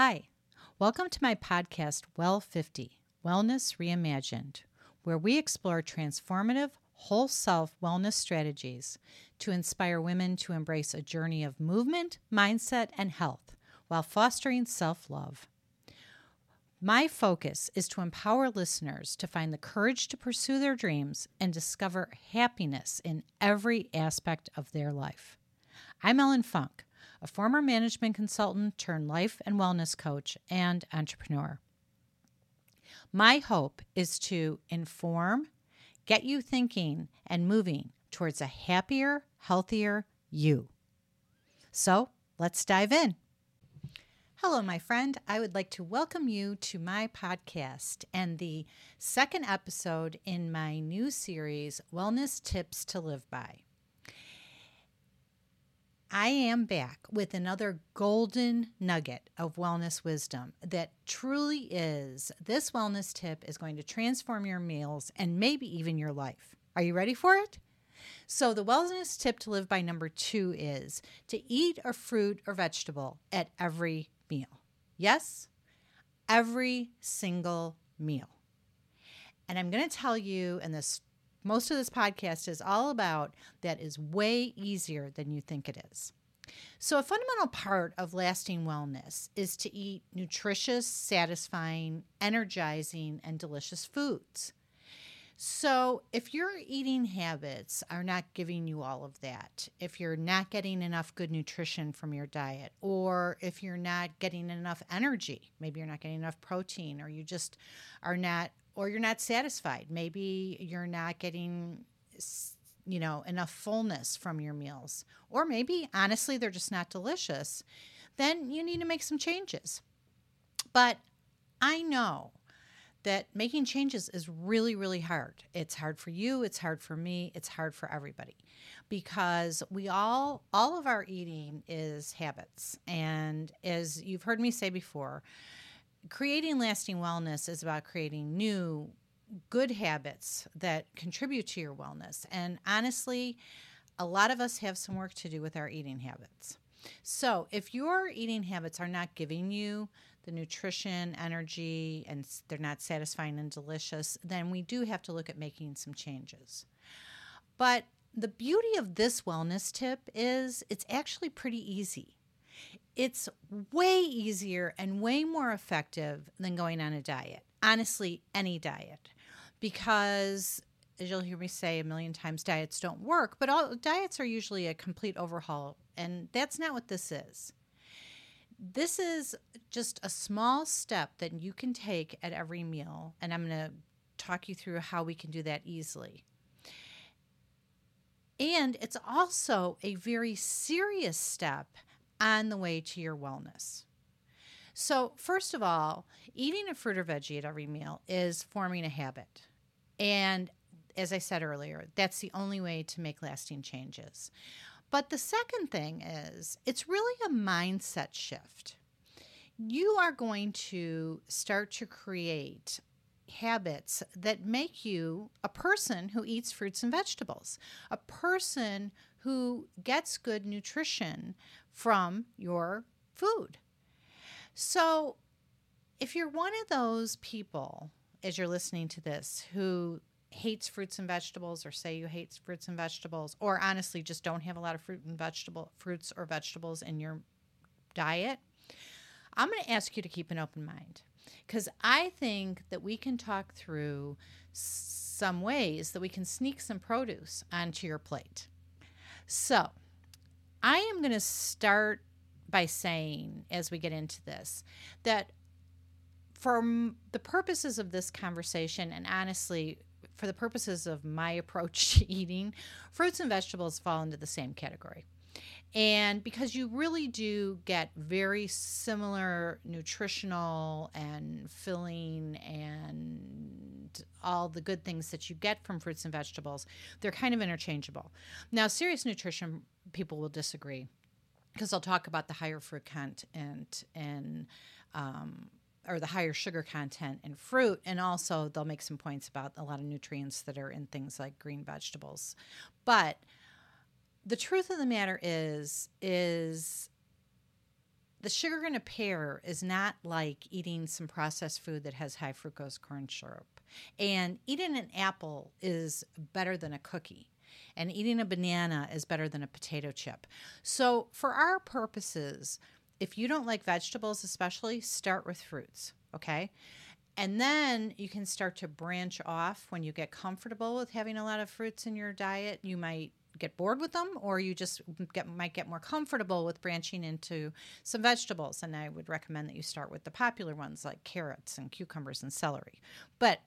Hi, welcome to my podcast, Well 50 Wellness Reimagined, where we explore transformative, whole self wellness strategies to inspire women to embrace a journey of movement, mindset, and health while fostering self love. My focus is to empower listeners to find the courage to pursue their dreams and discover happiness in every aspect of their life. I'm Ellen Funk, a former management consultant turned life and wellness coach and entrepreneur. My hope is to inform, get you thinking, and moving towards a happier, healthier you. So let's dive in. Hello, my friend. I would like to welcome you to my podcast and the second episode in my new series, Wellness Tips to Live By. I am back with another golden nugget of wellness wisdom that truly is this wellness tip is going to transform your meals and maybe even your life. Are you ready for it? So, the wellness tip to live by number two is to eat a fruit or vegetable at every meal. Yes, every single meal. And I'm going to tell you, in this most of this podcast is all about that is way easier than you think it is. So, a fundamental part of lasting wellness is to eat nutritious, satisfying, energizing, and delicious foods. So, if your eating habits are not giving you all of that, if you're not getting enough good nutrition from your diet, or if you're not getting enough energy, maybe you're not getting enough protein, or you just are not, or you're not satisfied, maybe you're not getting, you know, enough fullness from your meals, or maybe honestly they're just not delicious, then you need to make some changes. But I know that making changes is really, really hard. It's hard for you, it's hard for me, it's hard for everybody because we all, all of our eating is habits. And as you've heard me say before, creating lasting wellness is about creating new, good habits that contribute to your wellness. And honestly, a lot of us have some work to do with our eating habits. So, if your eating habits are not giving you the nutrition, energy, and they're not satisfying and delicious, then we do have to look at making some changes. But the beauty of this wellness tip is it's actually pretty easy. It's way easier and way more effective than going on a diet. Honestly, any diet. Because as you'll hear me say a million times, diets don't work, but all diets are usually a complete overhaul, and that's not what this is this is just a small step that you can take at every meal, and I'm going to talk you through how we can do that easily. And it's also a very serious step on the way to your wellness. So, first of all, eating a fruit or veggie at every meal is forming a habit. And as I said earlier, that's the only way to make lasting changes. But the second thing is it's really a mindset shift. You are going to start to create habits that make you a person who eats fruits and vegetables, a person who gets good nutrition from your food. So, if you're one of those people, as you're listening to this, who hates fruits and vegetables or say you hate fruits and vegetables or honestly just don't have a lot of fruit and vegetable fruits or vegetables in your diet i'm going to ask you to keep an open mind because i think that we can talk through some ways that we can sneak some produce onto your plate so i am going to start by saying as we get into this that for the purposes of this conversation and honestly for the purposes of my approach to eating, fruits and vegetables fall into the same category. And because you really do get very similar nutritional and filling and all the good things that you get from fruits and vegetables, they're kind of interchangeable. Now, serious nutrition people will disagree because I'll talk about the higher fruit content and um, or the higher sugar content in fruit and also they'll make some points about a lot of nutrients that are in things like green vegetables but the truth of the matter is is the sugar in a pear is not like eating some processed food that has high fructose corn syrup. And eating an apple is better than a cookie. And eating a banana is better than a potato chip. So, for our purposes, if you don't like vegetables, especially, start with fruits, okay? And then you can start to branch off when you get comfortable with having a lot of fruits in your diet. You might get bored with them or you just get might get more comfortable with branching into some vegetables and I would recommend that you start with the popular ones like carrots and cucumbers and celery. But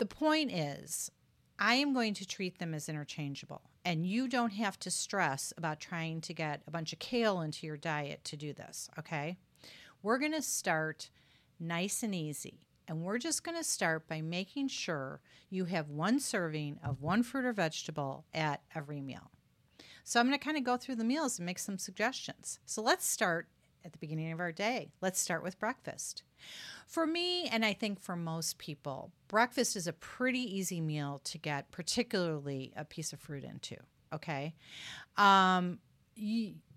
the point is I am going to treat them as interchangeable and you don't have to stress about trying to get a bunch of kale into your diet to do this, okay? We're going to start nice and easy and we're just going to start by making sure you have one serving of one fruit or vegetable at every meal. So I'm going to kind of go through the meals and make some suggestions. So let's start at the beginning of our day. Let's start with breakfast. For me, and I think for most people, breakfast is a pretty easy meal to get, particularly a piece of fruit into. Okay. Um,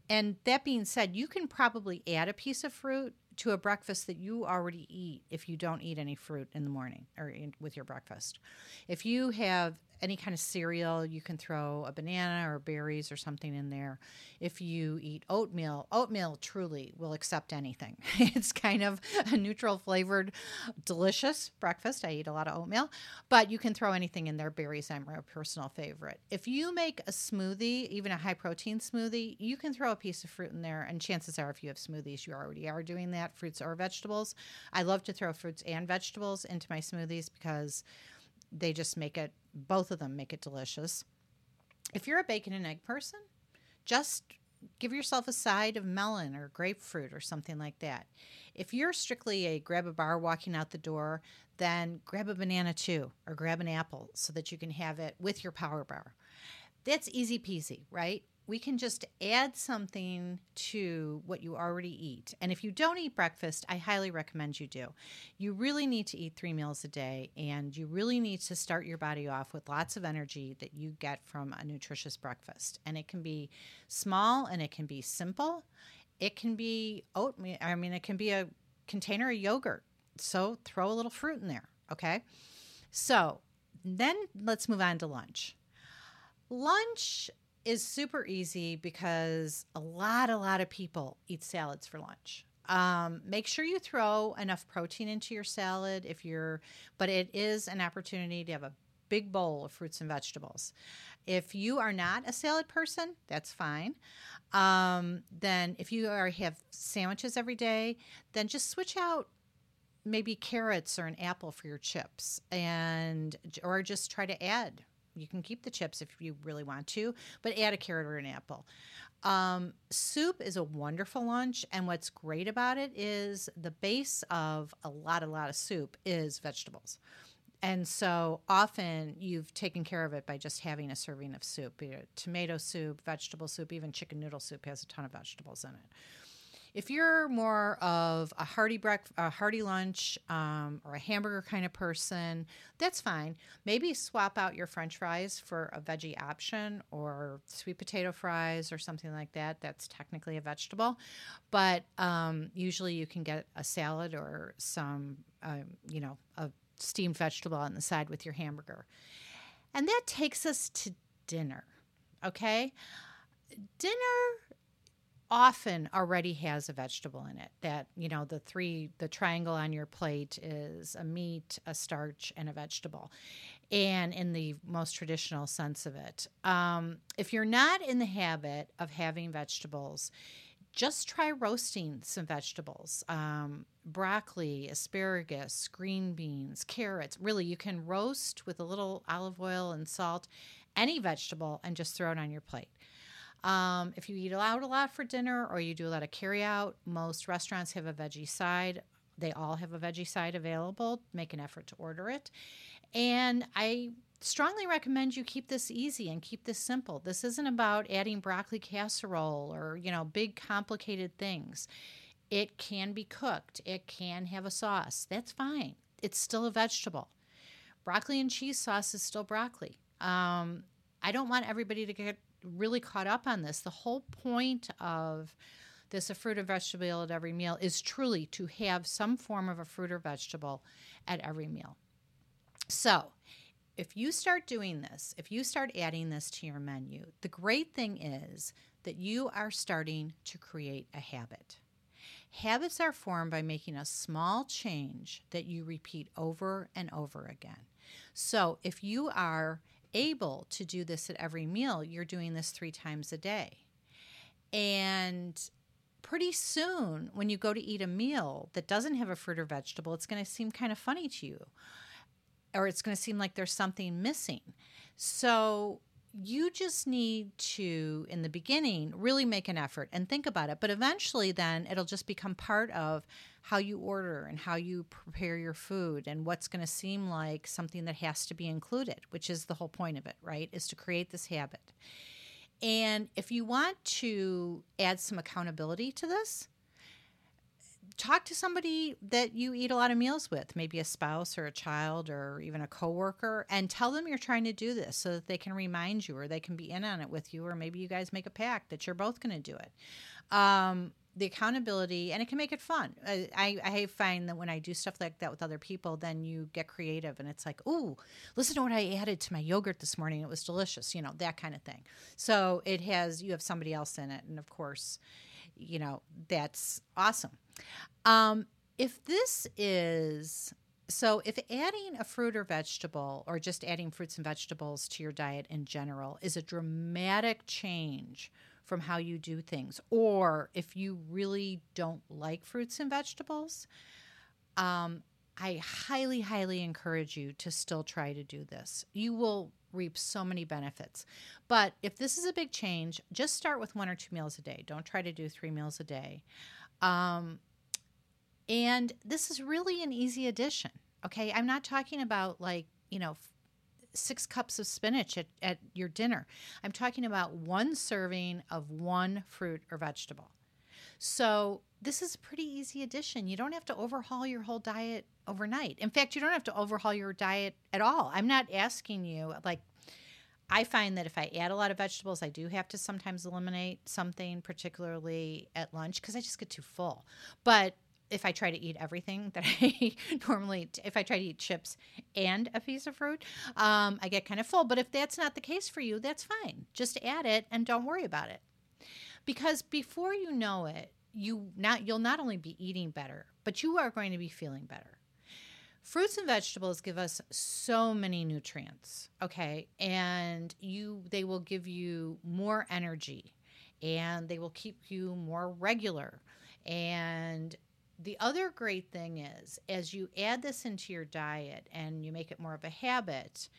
and that being said, you can probably add a piece of fruit to a breakfast that you already eat if you don't eat any fruit in the morning or in, with your breakfast. If you have any kind of cereal, you can throw a banana or berries or something in there. If you eat oatmeal, oatmeal truly will accept anything. it's kind of a neutral flavored, delicious breakfast. I eat a lot of oatmeal, but you can throw anything in there. Berries, I'm a personal favorite. If you make a smoothie, even a high protein smoothie, you can throw a piece of fruit in there. And chances are, if you have smoothies, you already are doing that, fruits or vegetables. I love to throw fruits and vegetables into my smoothies because they just make it both of them make it delicious. If you're a bacon and egg person, just give yourself a side of melon or grapefruit or something like that. If you're strictly a grab a bar walking out the door, then grab a banana too or grab an apple so that you can have it with your power bar. That's easy peasy, right? We can just add something to what you already eat. And if you don't eat breakfast, I highly recommend you do. You really need to eat three meals a day, and you really need to start your body off with lots of energy that you get from a nutritious breakfast. And it can be small and it can be simple. It can be oatmeal, I mean, it can be a container of yogurt. So throw a little fruit in there, okay? So then let's move on to lunch. Lunch is super easy because a lot, a lot of people eat salads for lunch. Um, make sure you throw enough protein into your salad if you're, but it is an opportunity to have a big bowl of fruits and vegetables. If you are not a salad person, that's fine. Um, then if you are have sandwiches every day, then just switch out maybe carrots or an apple for your chips and or just try to add you can keep the chips if you really want to, but add a carrot or an apple. Um, soup is a wonderful lunch, and what's great about it is the base of a lot, a lot of soup is vegetables. And so often you've taken care of it by just having a serving of soup, tomato soup, vegetable soup, even chicken noodle soup has a ton of vegetables in it. If you're more of a hearty breakfast, a hearty lunch, um, or a hamburger kind of person, that's fine. Maybe swap out your French fries for a veggie option, or sweet potato fries, or something like that. That's technically a vegetable, but um, usually you can get a salad or some, uh, you know, a steamed vegetable on the side with your hamburger, and that takes us to dinner. Okay, dinner often already has a vegetable in it that you know the three the triangle on your plate is a meat a starch and a vegetable. And in the most traditional sense of it. Um, if you're not in the habit of having vegetables just try roasting some vegetables. Um, broccoli asparagus green beans carrots. Really you can roast with a little olive oil and salt any vegetable and just throw it on your plate um, if you eat out a lot for dinner or you do a lot of carry out, most restaurants have a veggie side. They all have a veggie side available. Make an effort to order it. And I strongly recommend you keep this easy and keep this simple. This isn't about adding broccoli casserole or, you know, big complicated things. It can be cooked. It can have a sauce. That's fine. It's still a vegetable. Broccoli and cheese sauce is still broccoli. Um, I don't want everybody to get really caught up on this. The whole point of this a fruit or vegetable at every meal is truly to have some form of a fruit or vegetable at every meal. So, if you start doing this, if you start adding this to your menu, the great thing is that you are starting to create a habit. Habits are formed by making a small change that you repeat over and over again. So, if you are able to do this at every meal, you're doing this three times a day. And pretty soon, when you go to eat a meal that doesn't have a fruit or vegetable, it's going to seem kind of funny to you, or it's going to seem like there's something missing. So, you just need to, in the beginning, really make an effort and think about it. But eventually, then it'll just become part of how you order and how you prepare your food and what's going to seem like something that has to be included, which is the whole point of it, right? Is to create this habit. And if you want to add some accountability to this, talk to somebody that you eat a lot of meals with, maybe a spouse or a child or even a coworker, and tell them you're trying to do this so that they can remind you or they can be in on it with you, or maybe you guys make a pact that you're both going to do it. Um, the accountability and it can make it fun. I, I find that when I do stuff like that with other people, then you get creative and it's like, ooh, listen to what I added to my yogurt this morning. It was delicious, you know, that kind of thing. So it has, you have somebody else in it. And of course, you know, that's awesome. Um, if this is so, if adding a fruit or vegetable, or just adding fruits and vegetables to your diet in general, is a dramatic change from how you do things, or if you really don't like fruits and vegetables, um, I highly, highly encourage you to still try to do this. You will reap so many benefits. But if this is a big change, just start with one or two meals a day. Don't try to do three meals a day. Um, and this is really an easy addition. Okay. I'm not talking about like, you know, six cups of spinach at, at your dinner. I'm talking about one serving of one fruit or vegetable. So this is a pretty easy addition. You don't have to overhaul your whole diet overnight. In fact, you don't have to overhaul your diet at all. I'm not asking you like I find that if I add a lot of vegetables, I do have to sometimes eliminate something, particularly at lunch, because I just get too full. But if I try to eat everything that I normally, if I try to eat chips and a piece of fruit, um, I get kind of full. But if that's not the case for you, that's fine. Just add it and don't worry about it. Because before you know it, you not you'll not only be eating better, but you are going to be feeling better. Fruits and vegetables give us so many nutrients, okay? And you they will give you more energy and they will keep you more regular and the other great thing is, as you add this into your diet and you make it more of a habit,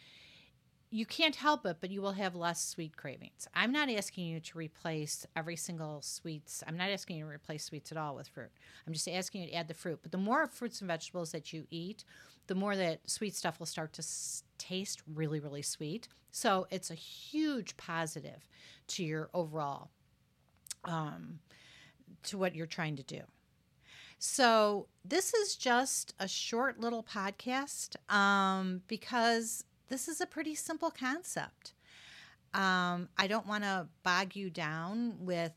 you can't help it, but you will have less sweet cravings. I'm not asking you to replace every single sweets. I'm not asking you to replace sweets at all with fruit. I'm just asking you to add the fruit. But the more fruits and vegetables that you eat, the more that sweet stuff will start to s- taste really, really sweet. So it's a huge positive to your overall, um, to what you're trying to do. So, this is just a short little podcast um, because this is a pretty simple concept. Um, I don't want to bog you down with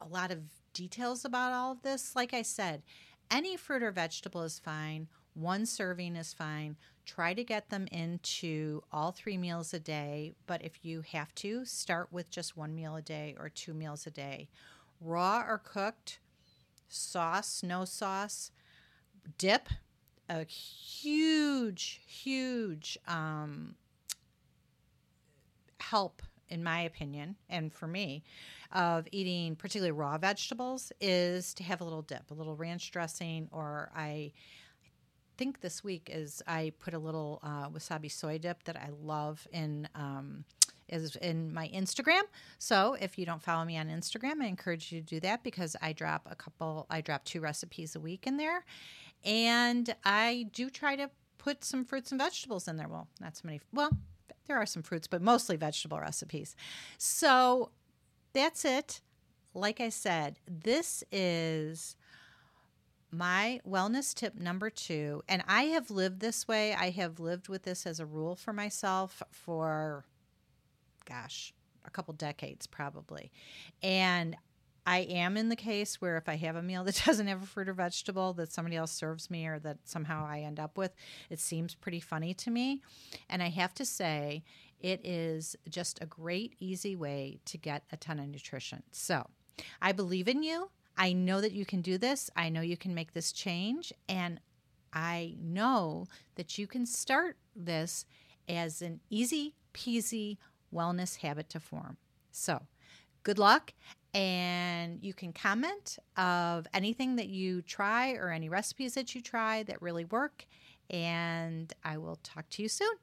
a lot of details about all of this. Like I said, any fruit or vegetable is fine, one serving is fine. Try to get them into all three meals a day, but if you have to, start with just one meal a day or two meals a day. Raw or cooked, sauce, no sauce, dip, a huge, huge um, help, in my opinion, and for me, of eating particularly raw vegetables is to have a little dip, a little ranch dressing, or I think this week is I put a little uh, wasabi soy dip that I love in. Um, is in my Instagram. So if you don't follow me on Instagram, I encourage you to do that because I drop a couple, I drop two recipes a week in there. And I do try to put some fruits and vegetables in there. Well, not so many, well, there are some fruits, but mostly vegetable recipes. So that's it. Like I said, this is my wellness tip number two. And I have lived this way. I have lived with this as a rule for myself for gosh, a couple decades probably. And I am in the case where if I have a meal that doesn't have a fruit or vegetable that somebody else serves me or that somehow I end up with, it seems pretty funny to me. And I have to say, it is just a great, easy way to get a ton of nutrition. So I believe in you. I know that you can do this. I know you can make this change. And I know that you can start this as an easy peasy wellness habit to form. So, good luck. And you can comment of anything that you try or any recipes that you try that really work. And I will talk to you soon.